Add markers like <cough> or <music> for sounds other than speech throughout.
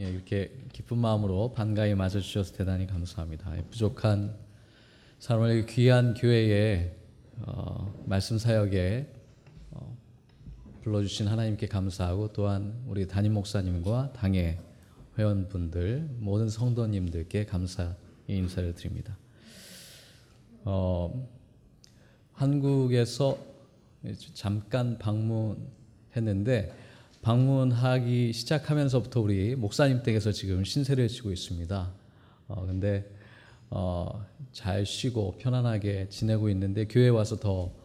예, 이렇게 기쁜 마음으로 반가이 맞아 주셔서 대단히 감사합니다. 예, 부족한 사람을 귀한 교회에 어, 말씀 사역에 어, 불러주신 하나님께 감사하고 또한 우리 담임 목사님과 당의 회원분들 모든 성도님들께 감사의 인사를 드립니다. 어, 한국에서 잠깐 방문했는데 방문하기 시작하면서부터 우리 목사님 댁에서 지금 신세를 지고 있습니다. 어, 근데 어, 잘 쉬고 편안하게 지내고 있는데 교회 와서 더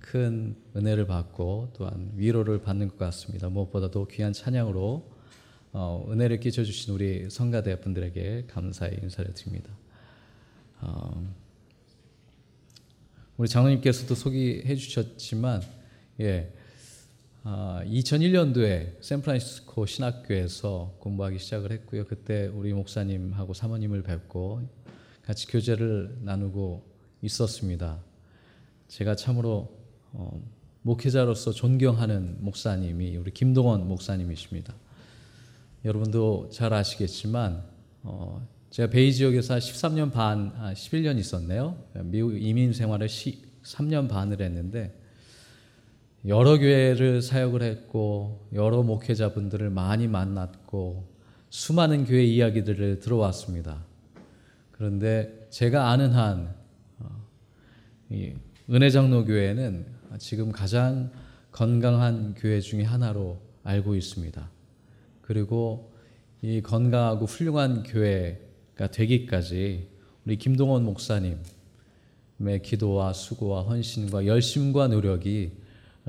큰 은혜를 받고 또한 위로를 받는 것 같습니다. 무엇보다도 귀한 찬양으로 어, 은혜를 끼쳐 주신 우리 성가대 분들에게 감사의 인사를 드립니다. 어, 우리 장로님께서도 소개해 주셨지만 예. 아, 2001년도에 샌프란시스코 신학교에서 공부하기 시작을 했고요. 그때 우리 목사님하고 사모님을 뵙고 같이 교제를 나누고 있었습니다. 제가 참으로 어, 목회자로서 존경하는 목사님이 우리 김동원 목사님이십니다. 여러분도 잘 아시겠지만 어, 제가 베이 지역에서 13년 반, 아, 11년 있었네요. 미국 이민 생활을 3년 반을 했는데 여러 교회를 사역을 했고 여러 목회자분들을 많이 만났고 수많은 교회 이야기들을 들어왔습니다. 그런데 제가 아는 한 어, 은혜장로 교회는 지금 가장 건강한 교회 중의 하나로 알고 있습니다. 그리고 이 건강하고 훌륭한 교회가 되기까지 우리 김동원 목사님의 기도와 수고와 헌신과 열심과 노력이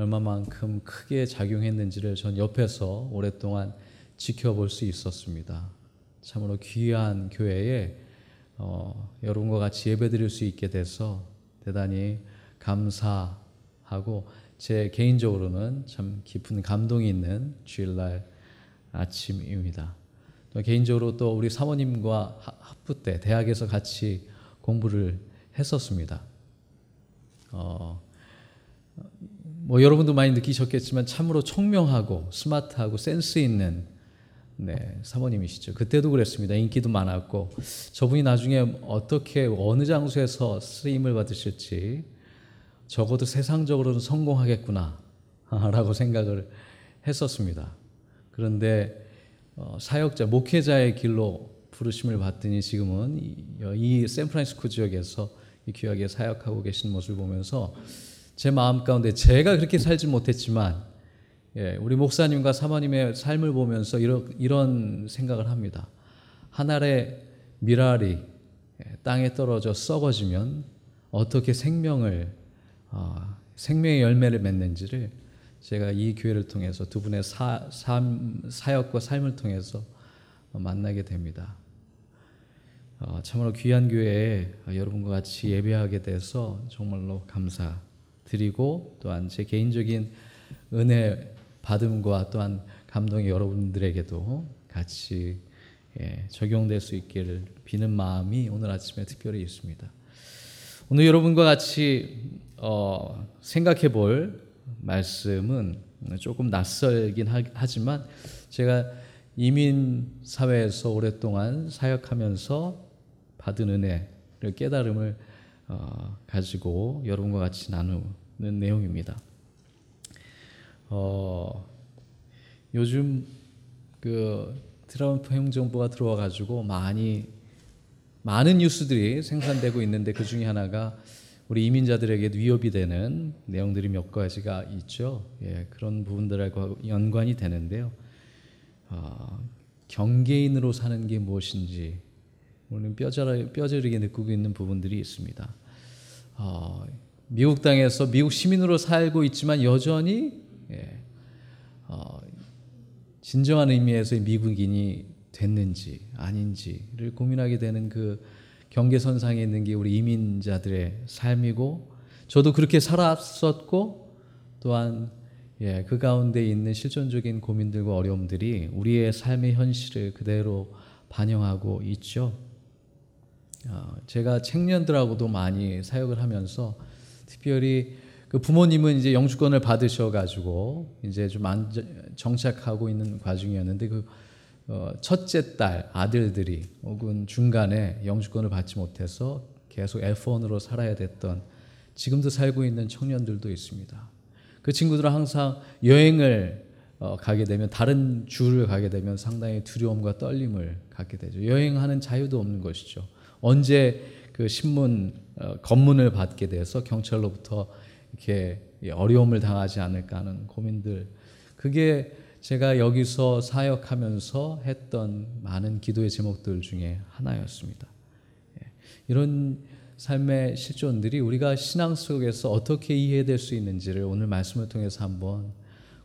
얼마만큼 크게 작용했는지를 전 옆에서 오랫동안 지켜볼 수 있었습니다. 참으로 귀한 교회에 어, 여러분과 같이 예배드릴 수 있게 돼서 대단히 감사하고 제 개인적으로는 참 깊은 감동이 있는 주일날 아침입니다. 또 개인적으로 또 우리 사모님과 학부 때 대학에서 같이 공부를 했었습니다. 어, 뭐 여러분도 많이 느끼셨겠지만 참으로 총명하고 스마트하고 센스 있는 네, 사모님이시죠. 그때도 그랬습니다. 인기도 많았고 저분이 나중에 어떻게 어느 장소에서 쓰임을 받으실지 적어도 세상적으로는 성공하겠구나라고 <laughs> 생각을 했었습니다. 그런데 어, 사역자 목회자의 길로 부르심을 받더니 지금은 이, 이 샌프란시스코 지역에서 귀하게 사역하고 계신 모습을 보면서 제 마음 가운데 제가 그렇게 살지 못했지만 예, 우리 목사님과 사모님의 삶을 보면서 이런, 이런 생각을 합니다. 한 알의 미랄이 예, 땅에 떨어져 썩어지면 어떻게 생명을 어, 생명의 열매를 맺는지를 제가 이 교회를 통해서 두 분의 사, 삶, 사역과 삶을 통해서 만나게 됩니다. 어, 참으로 귀한 교회에 여러분과 같이 예배하게 돼서 정말로 감사. 드리고 또한 제 개인적인 은혜 받음과 또한 감동이 여러분들에게도 같이 예, 적용될 수 있기를 비는 마음이 오늘 아침에 특별히 있습니다. 오늘 여러분과 같이 어, 생각해 볼 말씀은 조금 낯설긴 하 지만 제가 이민 사회에서 오랫동안 사역하면서 받은 은혜를 깨달음을 어, 가지고 여러분과 같이 나누 내용입니다. 어, 요즘 그 트럼프 행정부가 들어와 가지고 많이 많은 뉴스들이 생산되고 있는데 그 중에 하나가 우리 이민자들에게 위협이 되는 내용들이 몇 가지가 있죠. 예, 그런 부분들과 연관이 되는데요. 어, 경계인으로 사는 게 무엇인지 우리는 뼈저리, 뼈저리게 느끼고 있는 부분들이 있습니다. 어, 미국 땅에서 미국 시민으로 살고 있지만 여전히 예, 어, 진정한 의미에서의 미국인이 됐는지 아닌지를 고민하게 되는 그 경계선상에 있는 게 우리 이민자들의 삶이고 저도 그렇게 살았었고 또한 예, 그 가운데 있는 실존적인 고민들과 어려움들이 우리의 삶의 현실을 그대로 반영하고 있죠. 어, 제가 청년들하고도 많이 사역을 하면서 특별히 그 부모님은 이제 영주권을 받으셔가지고 이제 좀 정착하고 있는 과정이었는데 그 어, 첫째 딸 아들들이 혹은 중간에 영주권을 받지 못해서 계속 F1으로 살아야 됐던 지금도 살고 있는 청년들도 있습니다. 그 친구들은 항상 여행을 어, 가게 되면 다른 주를 가게 되면 상당히 두려움과 떨림을 갖게 되죠. 여행하는 자유도 없는 것이죠. 언제 그 신문 어, 검문을 받게 돼서 경찰로부터 이렇게 어려움을 당하지 않을까 하는 고민들. 그게 제가 여기서 사역하면서 했던 많은 기도의 제목들 중에 하나였습니다. 예. 이런 삶의 실존들이 우리가 신앙 속에서 어떻게 이해될 수 있는지를 오늘 말씀을 통해서 한번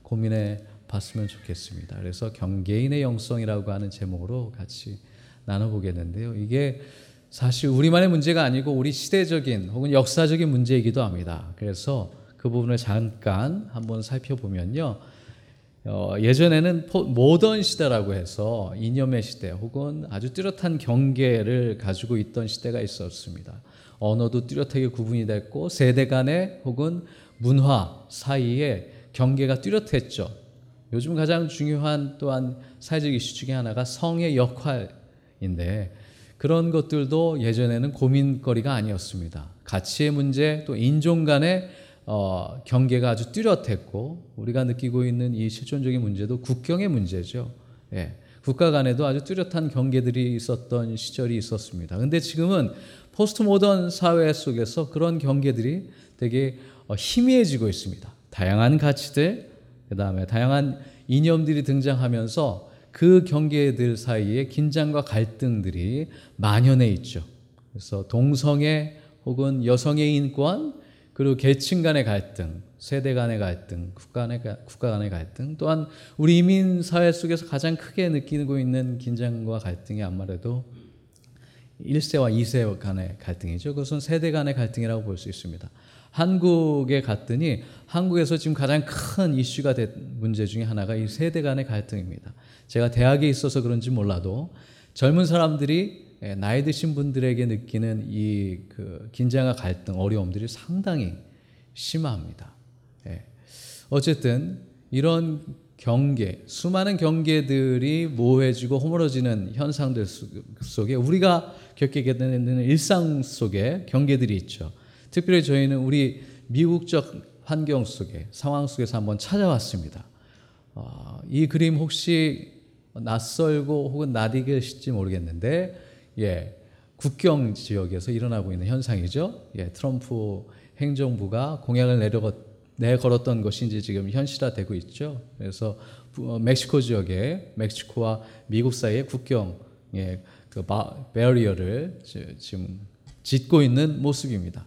고민해 봤으면 좋겠습니다. 그래서 경계인의 영성이라고 하는 제목으로 같이 나눠보겠는데요. 이게 사실 우리만의 문제가 아니고 우리 시대적인 혹은 역사적인 문제이기도 합니다. 그래서 그 부분을 잠깐 한번 살펴보면요. 어, 예전에는 모던 시대라고 해서 이념의 시대 혹은 아주 뚜렷한 경계를 가지고 있던 시대가 있었습니다. 언어도 뚜렷하게 구분이 됐고 세대 간의 혹은 문화 사이에 경계가 뚜렷했죠. 요즘 가장 중요한 또한 사회적 이슈 중에 하나가 성의 역할인데 그런 것들도 예전에는 고민거리가 아니었습니다. 가치의 문제 또 인종 간의 어, 경계가 아주 뚜렷했고 우리가 느끼고 있는 이 실존적인 문제도 국경의 문제죠. 예. 국가 간에도 아주 뚜렷한 경계들이 있었던 시절이 있었습니다. 근데 지금은 포스트 모던 사회 속에서 그런 경계들이 되게 어, 희미해지고 있습니다. 다양한 가치들, 그 다음에 다양한 이념들이 등장하면서 그 경계들 사이에 긴장과 갈등들이 만연해 있죠. 그래서 동성애 혹은 여성의 인권, 그리고 계층 간의 갈등, 세대 간의 갈등, 국가 간의, 국가 간의 갈등, 또한 우리 이민 사회 속에서 가장 크게 느끼고 있는 긴장과 갈등이 아무래도 1세와 2세 간의 갈등이죠. 그것은 세대 간의 갈등이라고 볼 수 있습니다. 한국에 갔더니 한국에서 지금 가장 큰 이슈가 된 문제 중에 하나가 이 세대 간의 갈등입니다. 제가 대학에 있어서 그런지 몰라도 젊은 사람들이 예, 나이 드신 분들에게 느끼는 이 그 긴장과 갈등, 어려움들이 상당히 심합니다. 예. 어쨌든 이런 경계, 수많은 경계들이 모호해지고 허물어지는 현상들 속에 우리가 겪게 되는 일상 속에 경계들이 있죠. 특별히 저희는 우리 미국적 환경 속에 상황 속에서 한번 찾아왔습니다. 어, 이 그림 혹시 낯설고 혹은 낯익으실지 모르겠는데 예, 국경 지역에서 일어나고 있는 현상이죠. 예, 트럼프 행정부가 공약을 내려 내걸었던 이제 지금 현실화되고 있죠. 그래서 어, 멕시코 지역에 멕시코와 미국 사이의 국경 예, 그 베리어를 지금 짓고 있는 모습입니다.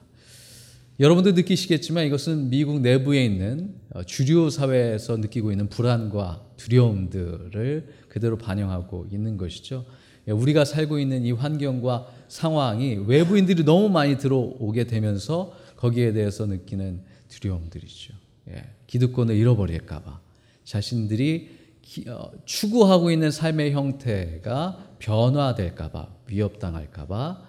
여러분도 느끼시겠지만 이것은 미국 내부에 있는 어, 주류 사회에서 느끼고 있는 불안과 두려움들을 그대로 반영하고 있는 것이죠. 예, 우리가 살고 있는 이 환경과 상황이 외부인들이 너무 많이 들어오게 되면서 거기에 대해서 느끼는 두려움들이죠. 예, 기득권을 잃어버릴까봐 자신들이 어, 추구하고 있는 삶의 형태가 변화될까봐 위협당할까봐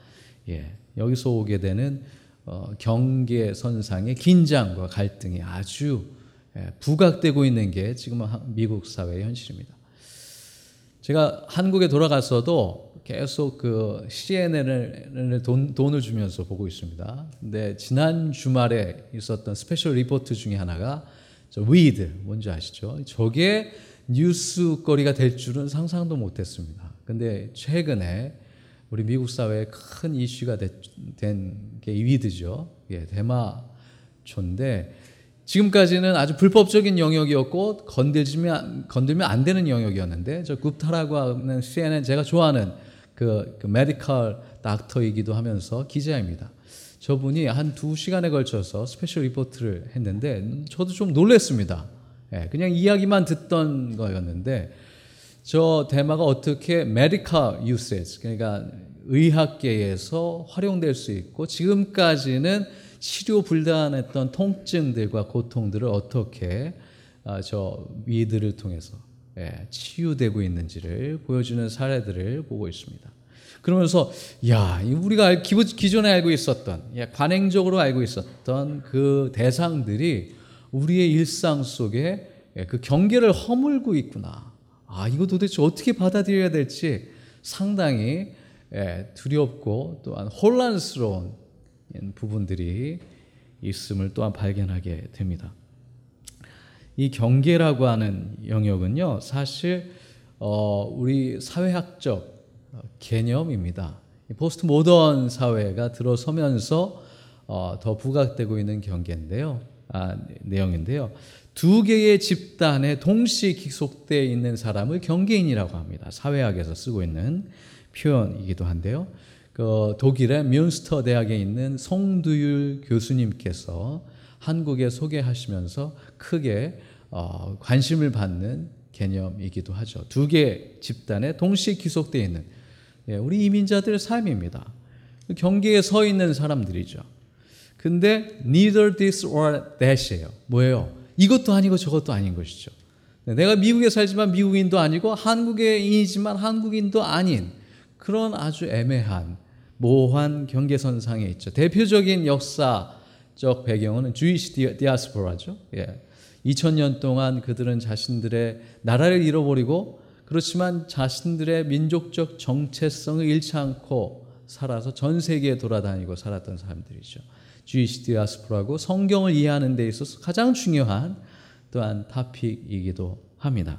예, 여기서 오게 되는 어, 경계선상의 긴장과 갈등이 아주 예, 부각되고 있는 게 지금 미국 사회의 현실입니다. 제가 한국에 돌아갔어도 계속 그 CNN을 돈, 돈을 주면서 보고 있습니다. 근데 지난 주말에 있었던 special report 중에 하나가 저 weed 뭔지 아시죠? 저게 뉴스거리가 될 줄은 상상도 못했습니다. 근데 최근에 우리 미국 사회에 큰 이슈가 된 게 weed죠. 예, 대마초인데 지금까지는 아주 불법적인 영역이었고 건들면 건들면 안 되는 영역이었는데 저 굽타라고 하는 CNN 제가 좋아하는 그, 그 medical doctor이기도 하면서 기자입니다. 저분이 한 두 시간에 걸쳐서 special report를 했는데 저도 좀 놀랐습니다. 예, 그냥 이야기만 듣던 거였는데 저 대마가 어떻게 medical usage 그러니까 의학계에서 활용될 수 있고 지금까지는 치료 불가능했던 통증들과 고통들을 어떻게 아, 저 weed를 통해서 예, 치유되고 있는지를 보여주는 사례들을 보고 있습니다. 그러면서 야 우리가 기존에 알고 있었던 관행적으로 알고 있었던 그 대상들이 우리의 일상 속에 예, 그 경계를 허물고 있구나. 아, 이거 도대체 어떻게 받아들여야 될지 상당히 예, 두렵고 또한 혼란스러운 부분들이 있음을 또한 발견하게 됩니다. 이 경계라고 하는 영역은요, 사실 어, 우리 사회학적 개념입니다. 포스트 모던 사회가 들어서면서 어, 더 부각되고 있는 경계인데요, 아, 내용인데요. 두 개의 집단에 동시에 기속되어 있는 사람을 경계인이라고 합니다. 사회학에서 쓰고 있는 표현이기도 한데요. 그 독일의 뮌스터 대학에 있는 송두율 교수님께서 한국에 소개하시면서 크게 어, 관심을 받는 개념이기도 하죠. 두 개 집단에 동시에 기속되어 있는 예, 우리 이민자들의 삶입니다. 경계에 서 있는 사람들이죠. 근데 neither this or that이에요. 뭐예요? 이것도 아니고 저것도 아닌 것이죠. 네, 내가 미국에 살지만 미국인도 아니고 한국인이지만 한국인도 아닌 그런 아주 애매한 모호한 경계선상에 있죠. 대표적인 역사적 배경은 주이시 디아스포라죠. 예. 2000년 동안 그들은 자신들의 나라를 잃어버리고 그렇지만 자신들의 민족적 정체성을 잃지 않고 살아서 전 세계에 돌아다니고 살았던 사람들이죠. 주이시 디아스포라고 성경을 이해하는 데 있어서 가장 중요한 또한 타픽이기도 합니다.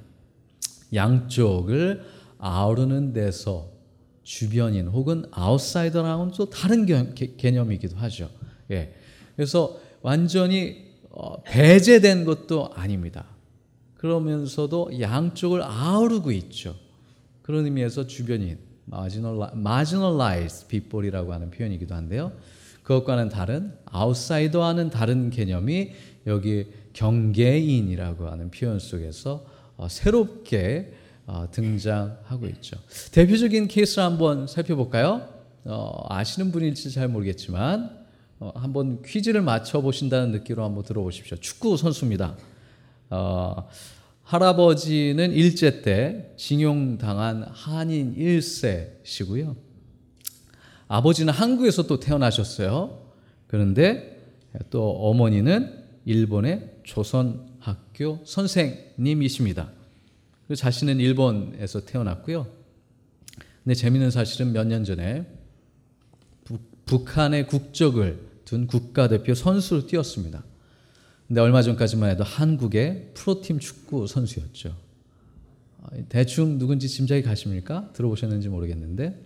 양쪽을 아우르는 데서 주변인 혹은 아웃사이더랑은 또 다른 개 념이기도 하죠. 예. 그래서 완전히 어, 배제된 것도 아닙니다. 그러면서도 양쪽을 아우르고 있죠. 그런 의미에서 주변인, marginalized people이라고 하는 표현이기도 한데요. 그것과는 다른 아웃사이더와는 다른 개념이 여기 경계인이라고 하는 표현 속에서 어, 새롭게 어, 등장하고 있죠. 대표적인 케이스를 한번 살펴볼까요? 어, 아시는 분일지 잘 모르겠지만 어, 한번 퀴즈를 맞춰 보신다는 느낌으로 한번 들어보십시오. 축구 선수입니다. 어, 할아버지는 일제 때 징용당한 한인 1세시고요. 아버지는 한국에서 또 태어나셨어요. 그런데 또 어머니는 일본의 조선 학교 선생님이십니다. 자신은 일본에서 태어났고요. 근데 재미있는 사실은 몇 년 전에 북한의 국적을 둔 국가대표 선수로 뛰었습니다. 근데 얼마 전까지만 해도 한국의 프로팀 축구 선수였죠. 아, 대충 누군지 짐작이 가십니까? 들어보셨는지 모르겠는데.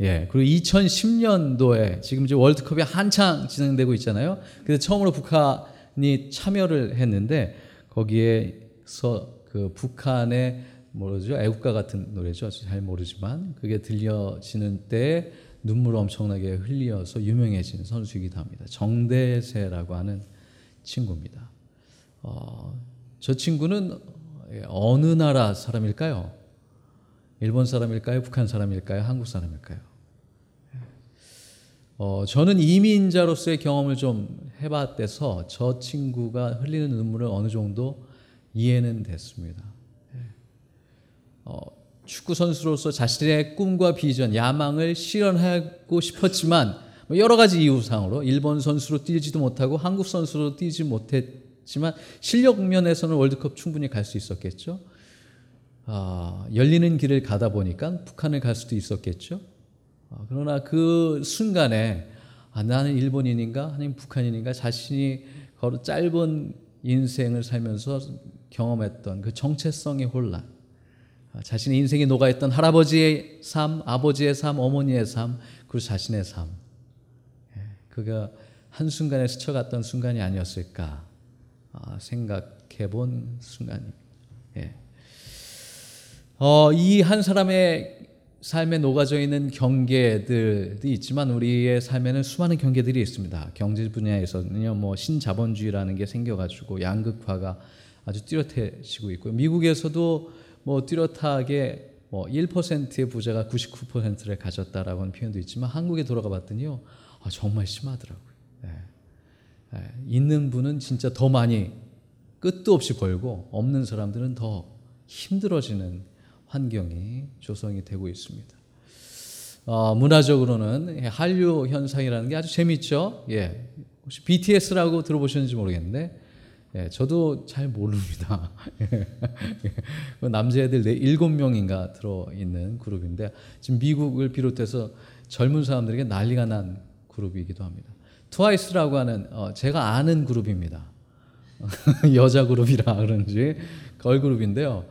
예. 그리고 2010년도에 지금 이제 월드컵이 한창 진행되고 있잖아요. 그래서 처음으로 북한이 참여를 했는데 거기에서 그 북한의 뭐죠 애국가 같은 노래죠. 잘 모르지만 그게 들려지는 때 눈물 엄청나게 흘려서 유명해진 선수이기도 합니다. 정대세라고 하는 친구입니다. 어, 저 친구는 어느 나라 사람일까요? 일본 사람일까요? 북한 사람일까요? 한국 사람일까요? 어, 저는 이민자로서의 경험을 좀 해봤대서 저 친구가 흘리는 눈물을 어느 정도 이해는 됐습니다. 어, 축구 선수로서 자신의 꿈과 비전, 야망을 실현하고 싶었지만 뭐 여러 가지 이유상으로 일본 선수로 뛰지도 못하고 한국 선수로 뛰지 못했지만 실력 면에서는 월드컵 충분히 갈 수 있었겠죠. 아, 열리는 길을 가다 보니까 북한을 갈 수도 있었겠죠. 아, 그러나 그 순간에 아, 나는 일본인인가 아니면 북한인인가 자신이 짧은 인생을 살면서 경험했던 그 정체성의 혼란, 아, 자신의 인생이 녹아있던 할아버지의 삶, 아버지의 삶, 어머니의 삶, 그리고 자신의 삶. 예, 그가 한순간에 스쳐갔던 순간이 아니었을까 아, 생각해 본 순간입니다. 예. 어, 이 한 사람의 삶에 녹아져 있는 경계들이 있지만 우리의 삶에는 수많은 경계들이 있습니다. 경제 분야에서는요, 뭐 신자본주의라는 게 생겨가지고 양극화가 아주 뚜렷해지고 있고요. 미국에서도 뭐 뚜렷하게 뭐 1%의 부자가 99%를 가졌다라고 하는 표현도 있지만 한국에 돌아가 봤더니요, 아, 정말 심하더라고요. 네. 네. 있는 분은 진짜 더 많이 끝도 없이 벌고 없는 사람들은 더 힘들어지는 환경이 조성이 되고 있습니다. 어, 문화적으로는 한류 현상이라는 게 아주 재밌죠. 예. 혹시 BTS라고 들어보셨는지 모르겠는데 예, 저도 잘 모릅니다. <laughs> 그 남자애들 네 일곱 명인가 들어 있는 그룹인데 지금 미국을 비롯해서 젊은 사람들에게 난리가 난 그룹이기도 합니다. 트와이스라고 하는 어, 제가 아는 그룹입니다. <laughs> 여자 그룹이라 그런지 걸그룹인데요.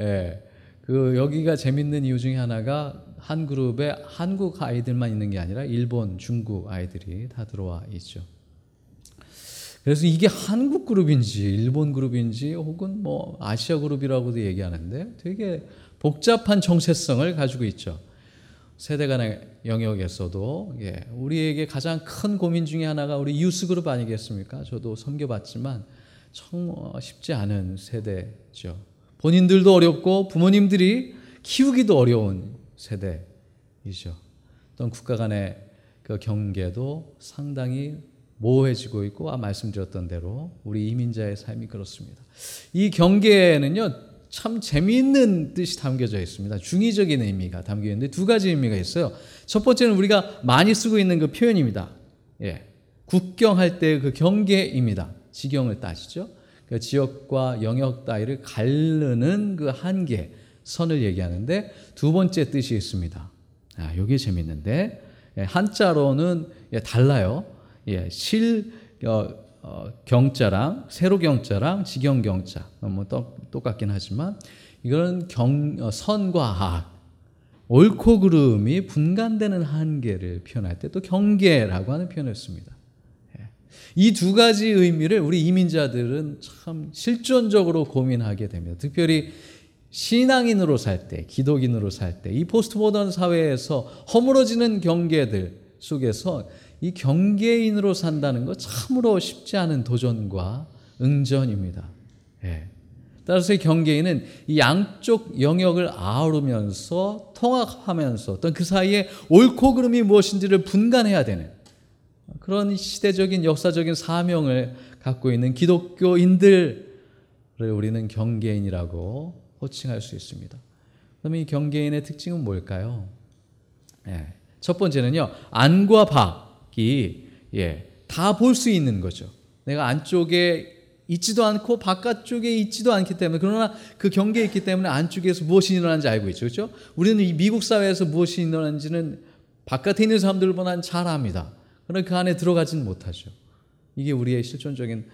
예, 그 여기가 재밌는 이유 중에 하나가 한 그룹에 한국 아이들만 있는 게 아니라 일본, 중국 아이들이 다 들어와 있죠. 그래서 이게 한국 그룹인지 일본 그룹인지 혹은 뭐 아시아 그룹이라고도 얘기하는데 되게 복잡한 정체성을 가지고 있죠. 세대 간의 영역에서도 예, 우리에게 가장 큰 고민 중에 하나가 우리 이웃 그룹 아니겠습니까? 저도 섬겨봤지만 정 쉽지 않은 세대죠. 본인들도 어렵고 부모님들이 키우기도 어려운 세대이죠. 어떤 국가 간의 그 경계도 상당히 모호해지고 있고 아 말씀드렸던 대로 우리 이민자의 삶이 그렇습니다. 이 경계에는요 참 재미있는 뜻이 담겨져 있습니다. 중의적인 의미가 담겨 있는데 두 가지 의미가 있어요. 첫 번째는 우리가 많이 쓰고 있는 그 표현입니다. 예, 국경할 때 그 경계입니다. 지경을 따지죠. 그 지역과 영역 따위를 가르는 그 한계 선을 얘기하는데 두 번째 뜻이 있습니다. 아, 여기 재밌는데 예, 한자로는 예, 달라요. 예, 실 어, 어, 경자랑 세로 경자랑 지경 경자 뭐 똑같긴 하지만 이거는 경 어, 선과 악 옳고 그름이 분간되는 한계를 표현할 때 또 경계라고 하는 표현을 씁니다. 예. 이두 가지 의미를 우리 이민자들은 참 실존적으로 고민하게 됩니다. 특별히 신앙인으로 살 때, 기독인으로 살 때, 이 포스트 모던 사회에서 허물어지는 경계들 속에서 이 경계인으로 산다는 거 참으로 쉽지 않은 도전과 응전입니다. 예. 따라서 이 경계인은 이 양쪽 영역을 아우르면서 통합하면서 어떤 그 사이에 옳고 그름이 무엇인지를 분간해야 되는 그런 시대적인 역사적인 사명을 갖고 있는 기독교인들을 우리는 경계인이라고 호칭할 수 있습니다. 그러면 이 경계인의 특징은 뭘까요? 예. 첫 번째는요, 안과 밖이 예, 다 볼 수 있는 거죠. 내가 안쪽에 있지도 않고 바깥쪽에 있지도 않기 때문에 그러나 그 경계에 있기 때문에 안쪽에서 무엇이 일어나는지 알고 있죠. 그렇죠? 우리는 이 미국 사회에서 무엇이 일어나는지는 바깥에 있는 사람들보다는 잘 압니다. 그러나 그 안에 들어가지는 못하죠. 이게 우리의 실존적인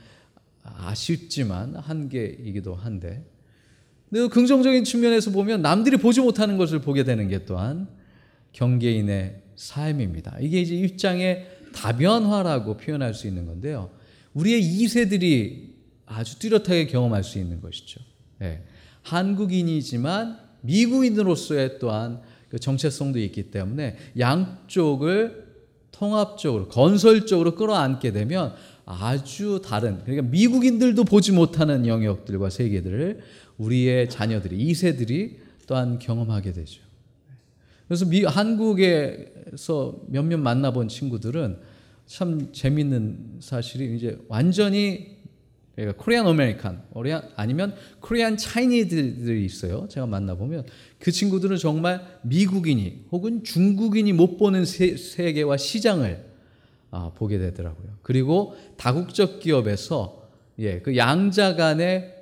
아쉽지만 한계이기도 한데 근데 긍정적인 측면에서 보면 남들이 보지 못하는 것을 보게 되는 게 또한 경계인의 삶입니다. 이게 이제 입장의 다변화라고 표현할 수 있는 건데요. 우리의 2세들이 아주 뚜렷하게 경험할 수 있는 것이죠. 네. 한국인이지만 미국인으로서의 또한 그 정체성도 있기 때문에 양쪽을 통합적으로 건설적으로 끌어안게 되면 아주 다른 그러니까 미국인들도 보지 못하는 영역들과 세계들을 우리의 자녀들이 2세들이 또한 경험하게 되죠. 그래서 미, 한국에서 몇몇 만나본 친구들은 참 재밌는 사실이 이제 완전히 그러니까 Korean American 아니면 Korean Chinese들이 있어요. 제가 만나보면 그 친구들은 정말 미국인이 혹은 중국인이 못 보는 세, 세계와 시장을 아, 보게 되더라고요. 그리고 다국적 기업에서 예, 그 양자 간의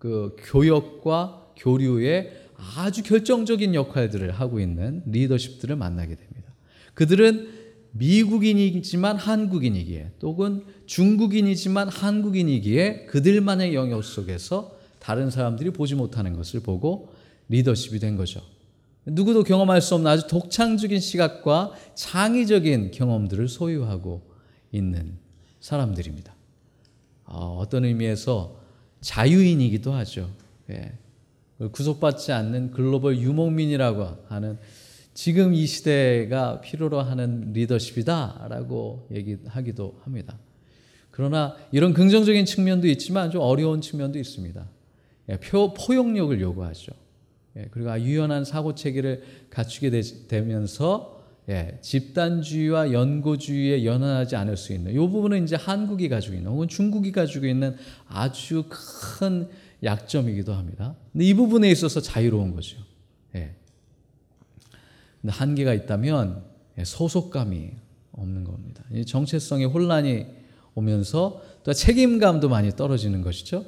그 교역과 교류에 아주 결정적인 역할들을 하고 있는 리더십들을 만나게 됩니다. 그들은 미국인이지만 한국인이기에 또는 중국인이지만 한국인이기에 그들만의 영역 속에서 다른 사람들이 보지 못하는 것을 보고 리더십이 된 거죠. 누구도 경험할 수 없는 아주 독창적인 시각과 창의적인 경험들을 소유하고 있는 사람들입니다. 어, 어떤 의미에서 자유인이기도 하죠. 예. 구속받지 않는 글로벌 유목민이라고 하는 지금 이 시대가 필요로 하는 리더십이다라고 얘기하기도 합니다. 그러나 이런 긍정적인 측면도 있지만 좀 어려운 측면도 있습니다. 예, 표, 포용력을 요구하죠. 예, 그리고 아, 유연한 사고 체계를 갖추게 되 면서 예, 집단주의와 연고주의에 연연하지 않을 수 있는 이 부분은 이제 한국이 가지고 있는 혹은 중국이 가지고 있는 아주 큰 약점이기도 합니다. 근데 이 부분에 있어서 자유로운 거죠. 예. 근데 한계가 있다면 예, 소속감이 없는 겁니다. 정체성의 혼란이 오면서 또 책임감도 많이 떨어지는 것이죠.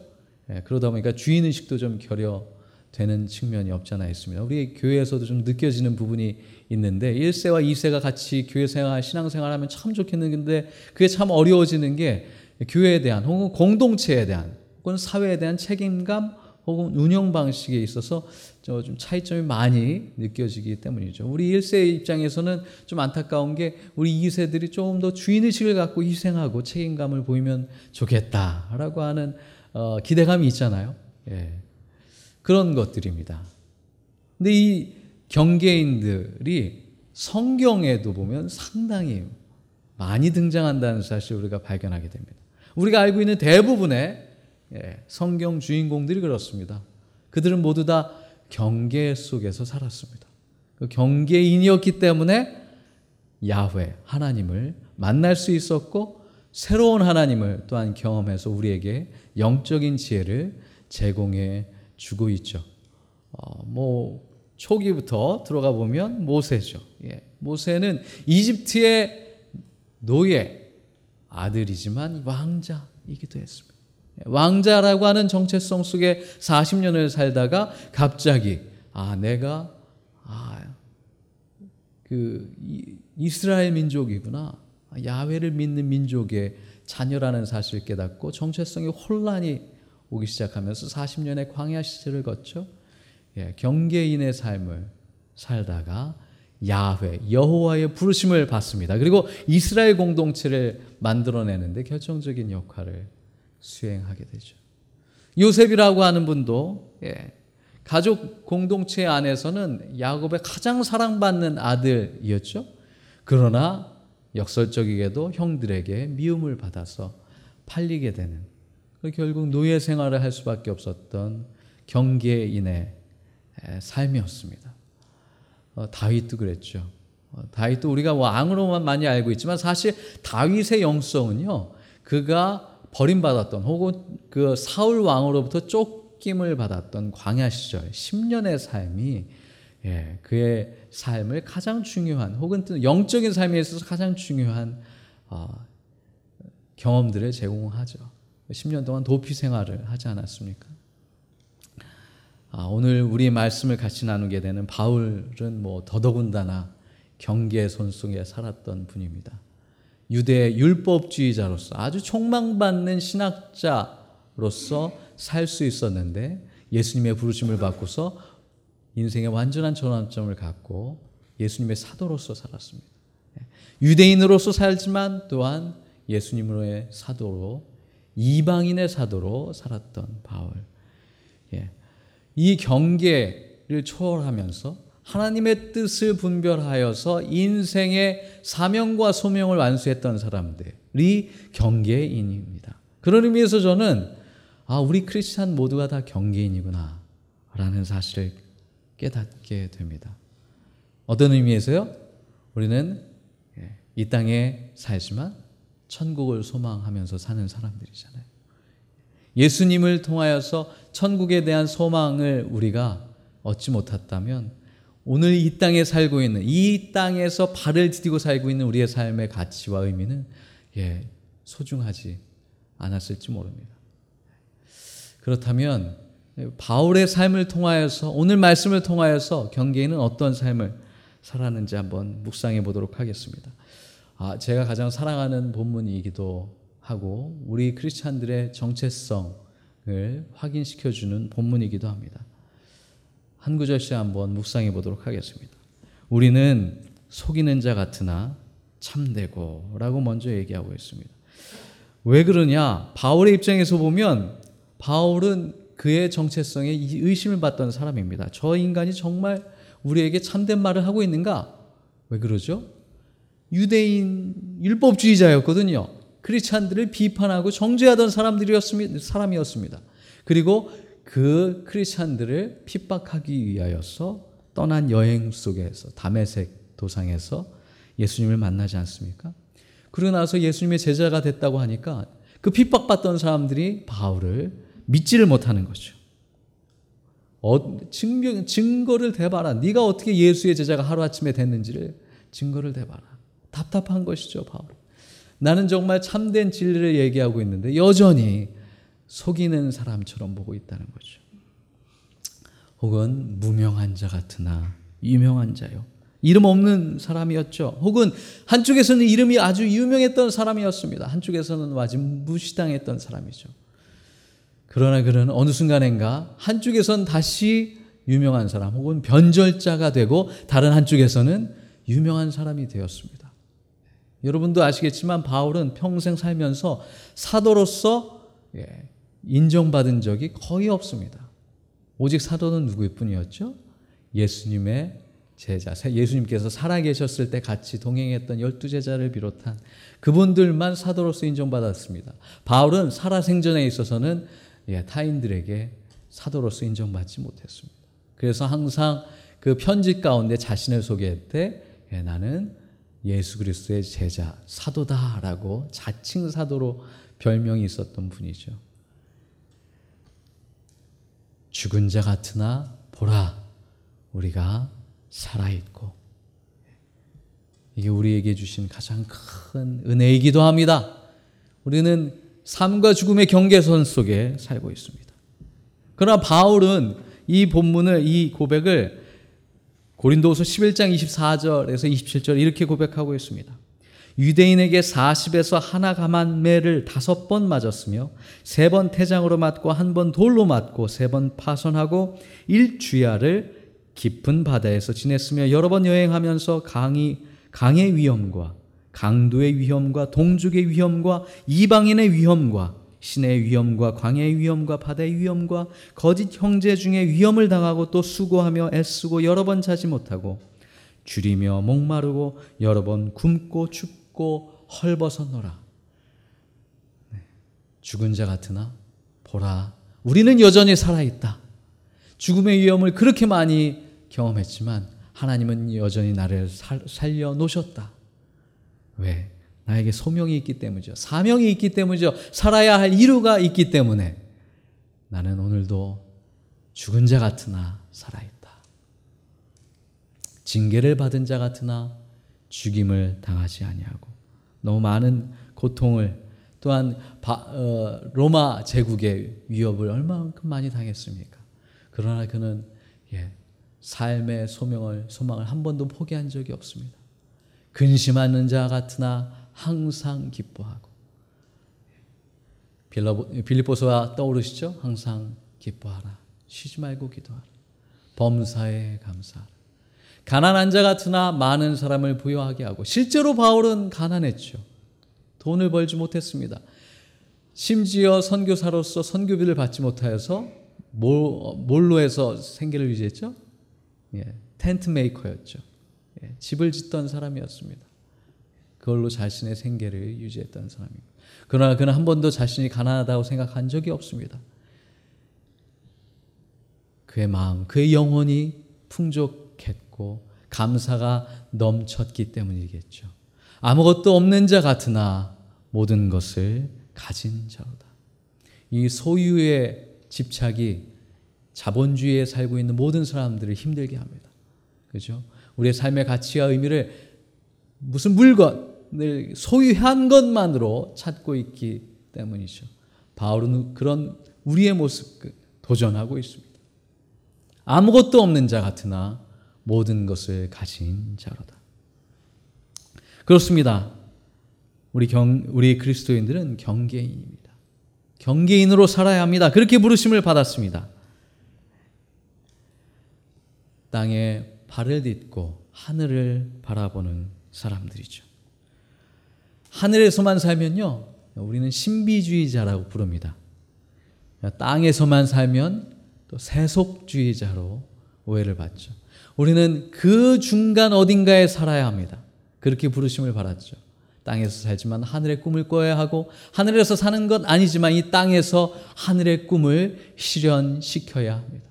예, 그러다 보니까 주인 의식도 좀 결여되는 측면이 없잖아 있습니다. 우리 교회에서도 좀 느껴지는 부분이 있는데 1세와 2세가 같이 교회 생활, 신앙 생활하면 참 좋겠는데 그게 참 어려워지는 게 교회에 대한 혹은 공동체에 대한 혹은 사회에 대한 책임감 혹은 운영 방식에 있어서 좀 차이점이 많이 느껴지기 때문이죠. 우리 1세 입장에서는 좀 안타까운 게 우리 2세들이 조금 더 주인의식을 갖고 희생하고 책임감을 보이면 좋겠다라고 하는 어, 기대감이 있잖아요. 예. 그런 것들입니다. 근데 이 경계인들이 성경에도 보면 상당히 많이 등장한다는 사실 우리가 발견하게 됩니다. 우리가 알고 있는 대부분의 예, 성경 주인공들이 그렇습니다. 그들은 모두 다 경계 속에서 살았습니다. 그 경계인이었기 때문에 야훼 하나님을 만날 수 있었고 새로운 하나님을 또한 경험해서 우리에게 영적인 지혜를 제공해 주고 있죠. 어, 뭐 초기부터 들어가 보면 모세죠. 예, 모세는 이집트의 노예 아들이지만 왕자이기도 했습니다. 왕자라고 하는 정체성 속에 40년을 살다가 갑자기 아 내가 아그 이스라엘 민족이구나 야훼를 믿는 민족의 자녀라는 사실을 깨닫고 정체성의 혼란이 오기 시작하면서 40년의 광야 시절을 거쳐 예, 경계인의 삶을 살다가 야훼 여호와의 부르심을 받습니다. 그리고 이스라엘 공동체를 만들어내는데 결정적인 역할을 수행하게 되죠. 요셉이라고 하는 분도 예, 가족 공동체 안에서는 야곱의 가장 사랑받는 아들이었죠. 그러나 역설적이게도 형들에게 미움을 받아서 팔리게 되는 결국 노예 생활을 할 수밖에 없었던 경계인의 삶이었습니다. 어, 다윗도 그랬죠. 어, 다윗도 우리가 왕으로만 많이 알고 있지만 사실 다윗의 영성은요. 그가 버림받았던 혹은 그 사울 왕으로부터 쫓김을 받았던 광야 시절 10년의 삶이 예, 그의 삶을 가장 중요한 혹은 영적인 삶에 있어서 가장 중요한 어, 경험들을 제공하죠. 10년 동안 도피 생활을 하지 않았습니까? 아, 오늘 우리 말씀을 같이 나누게 되는 바울은 뭐 더더군다나 경계 손 속에 살았던 분입니다. 유대 율법주의자로서 아주 촉망받는 신학자로서 살 수 있었는데 예수님의 부르심을 받고서 인생의 완전한 전환점을 갖고 예수님의 사도로서 살았습니다. 유대인으로서 살지만 또한 예수님으로의 사도로 이방인의 사도로 살았던 바울. 예. 이 경계를 초월하면서 하나님의 뜻을 분별하여서 인생의 사명과 소명을 완수했던 사람들이 경계인입니다. 그런 의미에서 저는 아, 우리 크리스찬 모두가 다 경계인이구나 라는 사실을 깨닫게 됩니다. 어떤 의미에서요? 우리는 예, 이 땅에 살지만 천국을 소망하면서 사는 사람들이잖아요. 예수님을 통하여서 천국에 대한 소망을 우리가 얻지 못했다면 오늘 이 땅에 살고 있는 이 땅에서 발을 디디고 살고 있는 우리의 삶의 가치와 의미는 예, 소중하지 않았을지 모릅니다. 그렇다면 바울의 삶을 통하여서 오늘 말씀을 통하여서 경계인은 어떤 삶을 살았는지 한번 묵상해 보도록 하겠습니다. 아, 제가 가장 사랑하는 본문이기도 하고 우리 크리스찬들의 정체성을 확인시켜 주는 본문이기도 합니다. 한 구절씩 한번 묵상해 보도록 하겠습니다. 우리는 속이는 자 같으나 참되고 라고 먼저 얘기하고 있습니다. 왜 그러냐? 바울의 입장에서 보면 바울은 그의 정체성에 의심을 받던 사람입니다. 저 인간이 정말 우리에게 참된 말을 하고 있는가? 왜 그러죠? 유대인 율법주의자였거든요. 크리스찬들을 비판하고 정죄하던 사람들이었습니다. 사람이었습니다. 그리고 그 크리스찬들을 핍박하기 위하여서 떠난 여행 속에서 담에색 도상에서 예수님을 만나지 않습니까? 그러고 나서 예수님의 제자가 됐다고 하니까 그 핍박받던 사람들이 바울을 믿지를 못하는 거죠. 어, 증명, 증거를 대봐라. 네가 어떻게 예수의 제자가 하루아침에 됐는지를 증거를 대봐라. 답답한 것이죠, 바울. 나는 정말 참된 진리를 얘기하고 있는데 여전히 속이는 사람처럼 보고 있다는 거죠. 혹은 무명한 자 같으나 유명한 자요. 이름 없는 사람이었죠. 혹은 한쪽에서는 이름이 아주 유명했던 사람이었습니다. 한쪽에서는 아주 무시당했던 사람이죠. 그러나 그는 어느 순간인가 한쪽에선 다시 유명한 사람 혹은 변절자가 되고 다른 한쪽에서는 유명한 사람이 되었습니다. 여러분도 아시겠지만 바울은 평생 살면서 사도로서 예, 인정받은 적이 거의 없습니다. 오직 사도는 누구일 뿐이었죠? 예수님의 제자, 예수님께서 살아계셨을 때 같이 동행했던 열두 제자를 비롯한 그분들만 사도로서 인정받았습니다. 바울은 살아생전에 있어서는 예, 타인들에게 사도로서 인정받지 못했습니다. 그래서 항상 그 편지 가운데 자신을 소개할 때 예, 나는 예수 그리스도의 제자 사도다라고 자칭 사도로 별명이 있었던 분이죠. 죽은 자 같으나 보라 우리가 살아 있고 이게 우리에게 주신 가장 큰 은혜이기도 합니다. 우리는 삶과 죽음의 경계선 속에 살고 있습니다. 그러나 바울은 이 본문을 이 고백을 고린도후서 11장 24절에서 27절 이렇게 고백하고 있습니다. 유대인에게 40에서 하나 가만매를 다섯 번 맞았으며 세 번 태장으로 맞고 한 번 돌로 맞고 세 번 파손하고 일주야를 깊은 바다에서 지냈으며 여러 번 여행하면서 강이 강의 위험과 강도의 위험과 동족의 위험과 이방인의 위험과 신의 위험과 광야의 위험과 바다의 위험과 거짓 형제 중에 위험을 당하고 또 수고하며 애쓰고 여러 번 자지 못하고 줄이며 목마르고 여러 번 굶고 춥고 헐벗었노라. 네. 죽은 자 같으나 보라 우리는 여전히 살아있다. 죽음의 위험을 그렇게 많이 경험했지만 하나님은 여전히 나를 살려 놓으셨다. 왜? 나에게 소명이 있기 때문이죠. 사명이 있기 때문이죠. 살아야 할 이유가 있기 때문에 나는 오늘도 죽은 자 같으나 살아있다. 징계를 받은 자 같으나 죽임을 당하지 아니하고 너무 많은 고통을 또한 바, 어, 로마 제국의 위협을 얼마만큼 많이 당했습니까? 그러나 그는 예, 삶의 소명을 소망을 한 번도 포기한 적이 없습니다. 근심하는 자 같으나 항상 기뻐하고 빌립보서와 떠오르시죠? 항상 기뻐하라. 쉬지 말고 기도하라. 범사에 감사하라. 가난한 자 같으나 많은 사람을 부여하게 하고 실제로 바울은 가난했죠. 돈을 벌지 못했습니다. 심지어 선교사로서 선교비를 받지 못하여서 뭘로 해서 생계를 유지했죠? 예, 텐트 메이커였죠. 예, 집을 짓던 사람이었습니다. 그걸로 자신의 생계를 유지했던 사람입니다. 그러나 그는 한 번도 자신이 가난하다고 생각한 적이 없습니다. 그의 마음, 그의 영혼이 풍족 했고 감사가 넘쳤기 때문이겠죠. 아무것도 없는 자 같으나 모든 것을 가진 자로다. 이 소유의 집착이 자본주의에 살고 있는 모든 사람들을 힘들게 합니다. 그죠? 우리의 삶의 가치와 의미를 무슨 물건, 늘 소유한 것만으로 찾고 있기 때문이죠. 바울은 그런 우리의 모습 그 도전하고 있습니다. 아무것도 없는 자 같으나 모든 것을 가진 자로다. 그렇습니다. 우리 경, 우리 그리스도인들은 경계인입니다. 경계인으로 살아야 합니다. 그렇게 부르심을 받았습니다. 땅에 발을 딛고 하늘을 바라보는 사람들이죠. 하늘에서만 살면요, 우리는 신비주의자라고 부릅니다. 땅에서만 살면 또 세속주의자로 오해를 받죠. 우리는 그 중간 어딘가에 살아야 합니다. 그렇게 부르심을 받았죠. 땅에서 살지만 하늘의 꿈을 꿔야 하고 하늘에서 사는 것 아니지만 이 땅에서 하늘의 꿈을 실현시켜야 합니다.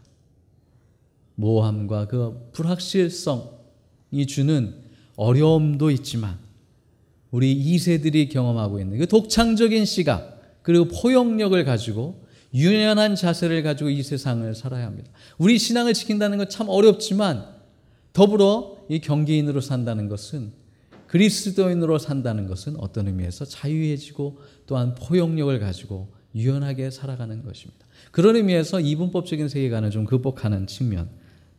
모함과 그 불확실성이 주는 어려움도 있지만 우리 2세들이 경험하고 있는 그 독창적인 시각 그리고 포용력을 가지고 유연한 자세를 가지고 이 세상을 살아야 합니다. 우리 신앙을 지킨다는 건 참 어렵지만 더불어 이 경계인으로 산다는 것은 그리스도인으로 산다는 것은 어떤 의미에서 자유해지고 또한 포용력을 가지고 유연하게 살아가는 것입니다. 그런 의미에서 이분법적인 세계관을 좀 극복하는 측면을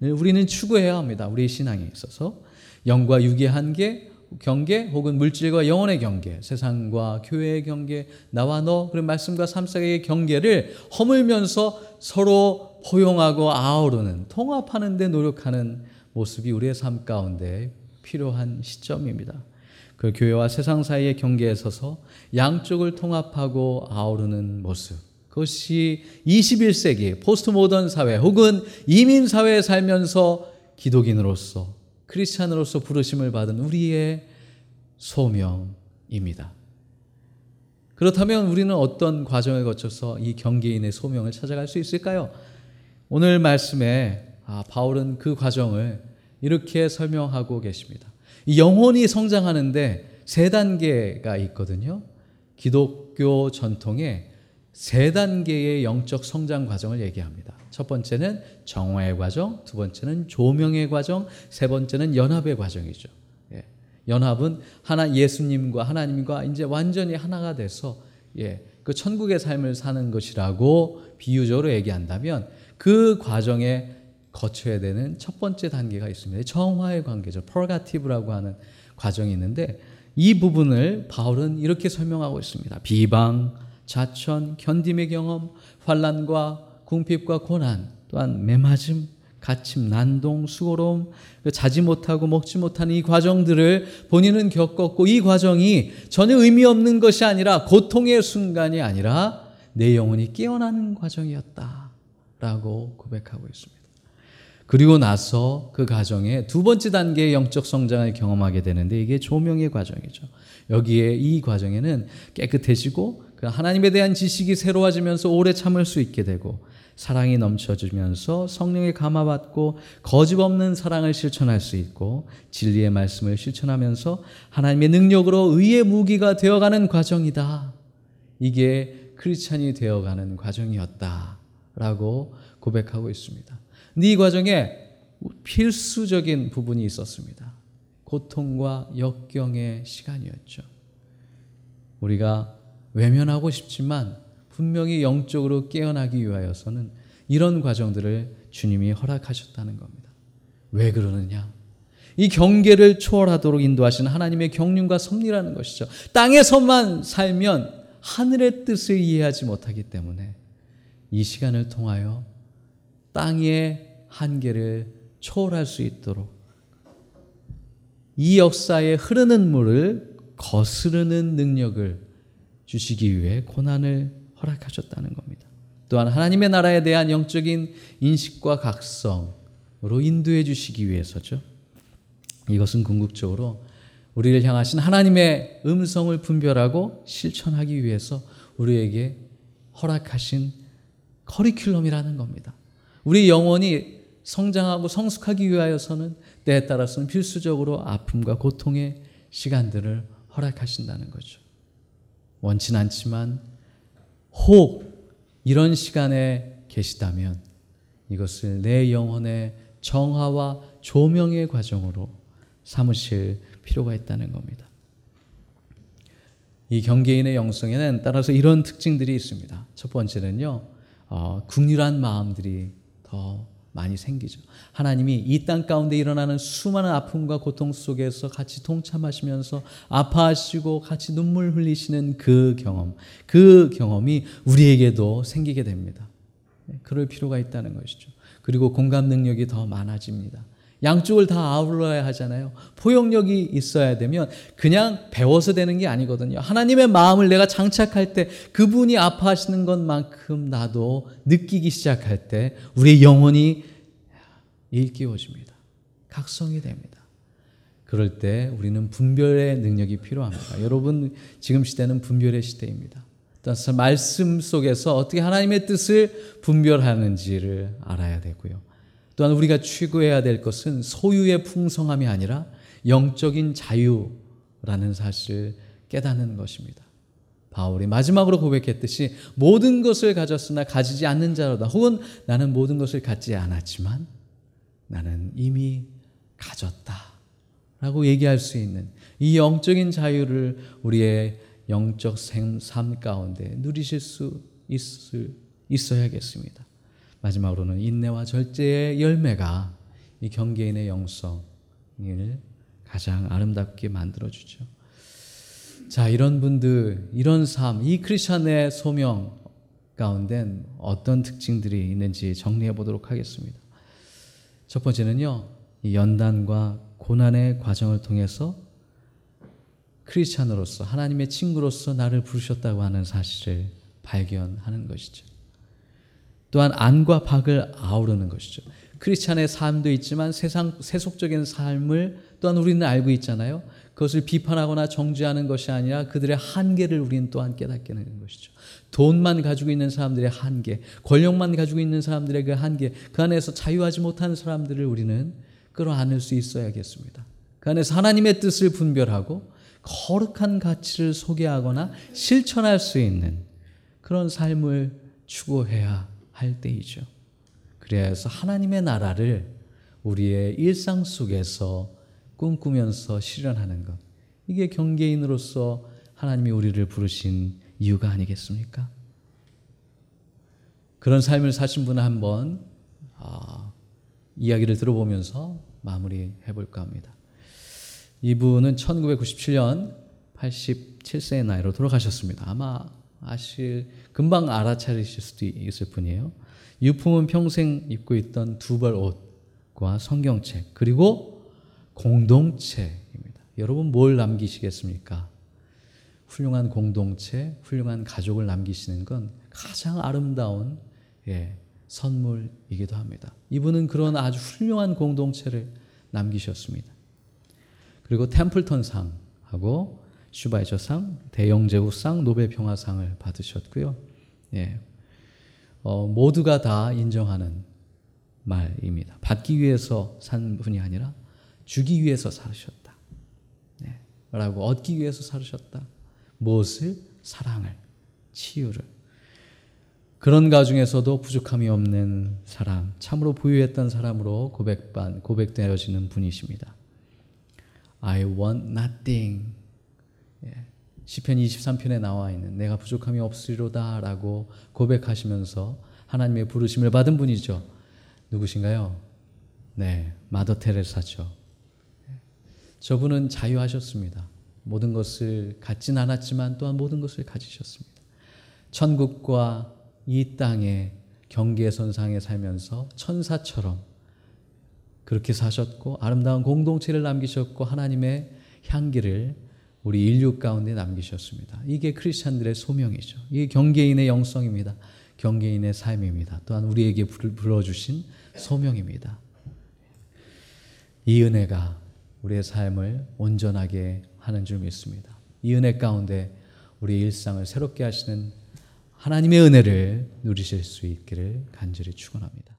우리는 추구해야 합니다. 우리의 신앙에 있어서 영과 육의 한계, 경계 혹은 물질과 영혼의 경계, 세상과 교회의 경계, 나와 너, 그리고 말씀과 삶 사이의 경계를 허물면서 서로 포용하고 아우르는 통합하는 데 노력하는 모습이 우리의 삶 가운데 필요한 시점입니다. 그 교회와 세상 사이의 경계에 서서 양쪽을 통합하고 아우르는 모습. 그것이 21세기 포스트 모던 사회 혹은 이민 사회에 살면서 기독인으로서 크리스찬으로서 부르심을 받은 우리의 소명입니다. 그렇다면 우리는 어떤 과정을 거쳐서 이 경계인의 소명을 찾아갈 수 있을까요? 오늘 말씀에 아, 바울은 그 과정을 이렇게 설명하고 계십니다. 영혼이 성장하는데 세 단계가 있거든요. 기독교 전통에 세 단계의 영적 성장 과정을 얘기합니다. 첫 번째는 정화의 과정, 두 번째는 조명의 과정, 세 번째는 연합의 과정이죠. 예. 연합은 하나 예수님과 하나님과 이제 완전히 하나가 돼서 예, 그 천국의 삶을 사는 것이라고 비유적으로 얘기한다면 그 과정에 거쳐야 되는 첫 번째 단계가 있습니다. 정화의 관계죠. 펄가티브라고 하는 과정이 있는데 이 부분을 바울은 이렇게 설명하고 있습니다. 비방, 자천, 견딤의 경험, 환란과 궁핍과 고난, 또한 매맞음, 가침, 난동, 수고로움, 그 자지 못하고 먹지 못하는 이 과정들을 본인은 겪었고 이 과정이 전혀 의미 없는 것이 아니라 고통의 순간이 아니라 내 영혼이 깨어나는 과정이었다라고 고백하고 있습니다. 그리고 나서 그 과정에 두 번째 단계의 영적 성장을 경험하게 되는데 이게 조명의 과정이죠. 여기에 이 과정에는 깨끗해지고 그 하나님에 대한 지식이 새로워지면서 오래 참을 수 있게 되고 사랑이 넘쳐지면서 성령의 감화받고 거짓 없는 사랑을 실천할 수 있고 진리의 말씀을 실천하면서 하나님의 능력으로 의의 무기가 되어가는 과정이다. 이게 크리스찬이 되어가는 과정이었다라고 고백하고 있습니다. 근데 이 과정에 필수적인 부분이 있었습니다. 고통과 역경의 시간이었죠. 우리가 외면하고 싶지만 분명히 영적으로 깨어나기 위하여서는 이런 과정들을 주님이 허락하셨다는 겁니다. 왜 그러느냐? 이 경계를 초월하도록 인도하신 하나님의 경륜과 섭리라는 것이죠. 땅에서만 살면 하늘의 뜻을 이해하지 못하기 때문에 이 시간을 통하여 땅의 한계를 초월할 수 있도록 이 역사에 흐르는 물을 거스르는 능력을 주시기 위해 고난을 허락하셨다는 겁니다. 또한 하나님의 나라에 대한 영적인 인식과 각성으로 인도해 주시기 위해서죠. 이것은 궁극적으로 우리를 향하신 하나님의 음성을 분별하고 실천하기 위해서 우리에게 허락하신 커리큘럼이라는 겁니다. 우리 영혼이 성장하고 성숙하기 위하여서는 때에 따라서는 필수적으로 아픔과 고통의 시간들을 허락하신다는 거죠. 원치 않지만 혹 이런 시간에 계시다면 이것을 내 영혼의 정화와 조명의 과정으로 삼으실 필요가 있다는 겁니다. 이 경계인의 영성에는 따라서 이런 특징들이 있습니다. 첫 번째는요, 어, 국률한 마음들이 더 많이 생기죠. 하나님이 이 땅 가운데 일어나는 수많은 아픔과 고통 속에서 같이 동참하시면서 아파하시고 같이 눈물 흘리시는 그 경험, 그 경험이 우리에게도 생기게 됩니다. 네, 그럴 필요가 있다는 것이죠. 그리고 공감 능력이 더 많아집니다. 양쪽을 다 아울러야 하잖아요. 포용력이 있어야 되면 그냥 배워서 되는 게 아니거든요. 하나님의 마음을 내가 장착할 때 그분이 아파하시는 것만큼 나도 느끼기 시작할 때 우리의 영혼이 일깨워집니다. 각성이 됩니다. 그럴 때 우리는 분별의 능력이 필요합니다. 여러분, 지금 시대는 분별의 시대입니다. 말씀 속에서 어떻게 하나님의 뜻을 분별하는지를 알아야 되고요. 또한 우리가 추구해야 될 것은 소유의 풍성함이 아니라 영적인 자유라는 사실을 깨닫는 것입니다. 바울이 마지막으로 고백했듯이 모든 것을 가졌으나 가지지 않는 자로다. 혹은 나는 모든 것을 갖지 않았지만 나는 이미 가졌다. 라고 얘기할 수 있는 이 영적인 자유를 우리의 영적 삶 가운데 누리실 수 있을, 있어야겠습니다. 마지막으로는 인내와 절제의 열매가 이 경계인의 영성을 가장 아름답게 만들어 주죠. 자, 이런 분들, 이런 삶, 이 크리스천의 소명 가운데 어떤 특징들이 있는지 정리해 보도록 하겠습니다. 첫 번째는요, 이 연단과 고난의 과정을 통해서 크리스찬으로서 하나님의 친구로서 나를 부르셨다고 하는 사실을 발견하는 것이죠. 또한 안과 박을 아우르는 것이죠. 크리스찬의 삶도 있지만 세상 세속적인 삶을 또한 우리는 알고 있잖아요. 그것을 비판하거나 정죄하는 것이 아니라 그들의 한계를 우리는 또한 깨닫게 되는 것이죠. 돈만 가지고 있는 사람들의 한계, 권력만 가지고 있는 사람들의 그 한계, 그 안에서 자유하지 못하는 사람들을 우리는 끌어안을 수 있어야겠습니다. 그 안에서 하나님의 뜻을 분별하고 거룩한 가치를 소개하거나 실천할 수 있는 그런 삶을 추구해야 할 때이죠. 그래서 하나님의 나라를 우리의 일상 속에서 꿈꾸면서 실현하는 것. 이게 경계인으로서 하나님이 우리를 부르신 이유가 아니겠습니까? 그런 삶을 사신 분을 한번 어, 이야기를 들어보면서 마무리해 볼까 합니다. 이분은 1997년 87세의 나이로 돌아가셨습니다. 아마 아실 금방 알아차리실 수도 있을 뿐이에요. 유품은 평생 입고 있던 두벌 옷과 성경책 그리고 공동체입니다. 여러분 뭘 남기시겠습니까? 훌륭한 공동체, 훌륭한 가족을 남기시는 건 가장 아름다운 예, 선물이기도 합니다. 이분은 그런 아주 훌륭한 공동체를 남기셨습니다. 그리고 템플턴 상하고 슈바이처상, 대영제국상, 노벨평화상을 받으셨고요. 예, 어, 모두가 다 인정하는 말입니다. 받기 위해서 산 분이 아니라 주기 위해서 살으셨다. 네, 라고 얻기 위해서 살으셨다. 무엇을? 사랑을, 치유를. 그런 가중에서도 부족함이 없는 사람, 참으로 부유했던 사람으로 고백반, 고백되어지는 분이십니다. I want nothing. 예. 시편 23편에 나와 있는 내가 부족함이 없으리로다라고 고백하시면서 하나님의 부르심을 받은 분이죠. 누구신가요? 네, 마더 테레사죠. 저분은 자유하셨습니다. 모든 것을 갖진 않았지만 또한 모든 것을 가지셨습니다. 천국과 이 땅의 경계선상에 살면서 천사처럼 그렇게 사셨고 아름다운 공동체를 남기셨고 하나님의 향기를 우리 인류 가운데 남기셨습니다. 이게 크리스찬들의 소명이죠. 이게 경계인의 영성입니다. 경계인의 삶입니다. 또한 우리에게 불러주신 소명입니다. 이 은혜가 우리의 삶을 온전하게 하는 줄 믿습니다. 이 은혜 가운데 우리 일상을 새롭게 하시는 하나님의 은혜를 누리실 수 있기를 간절히 축원합니다.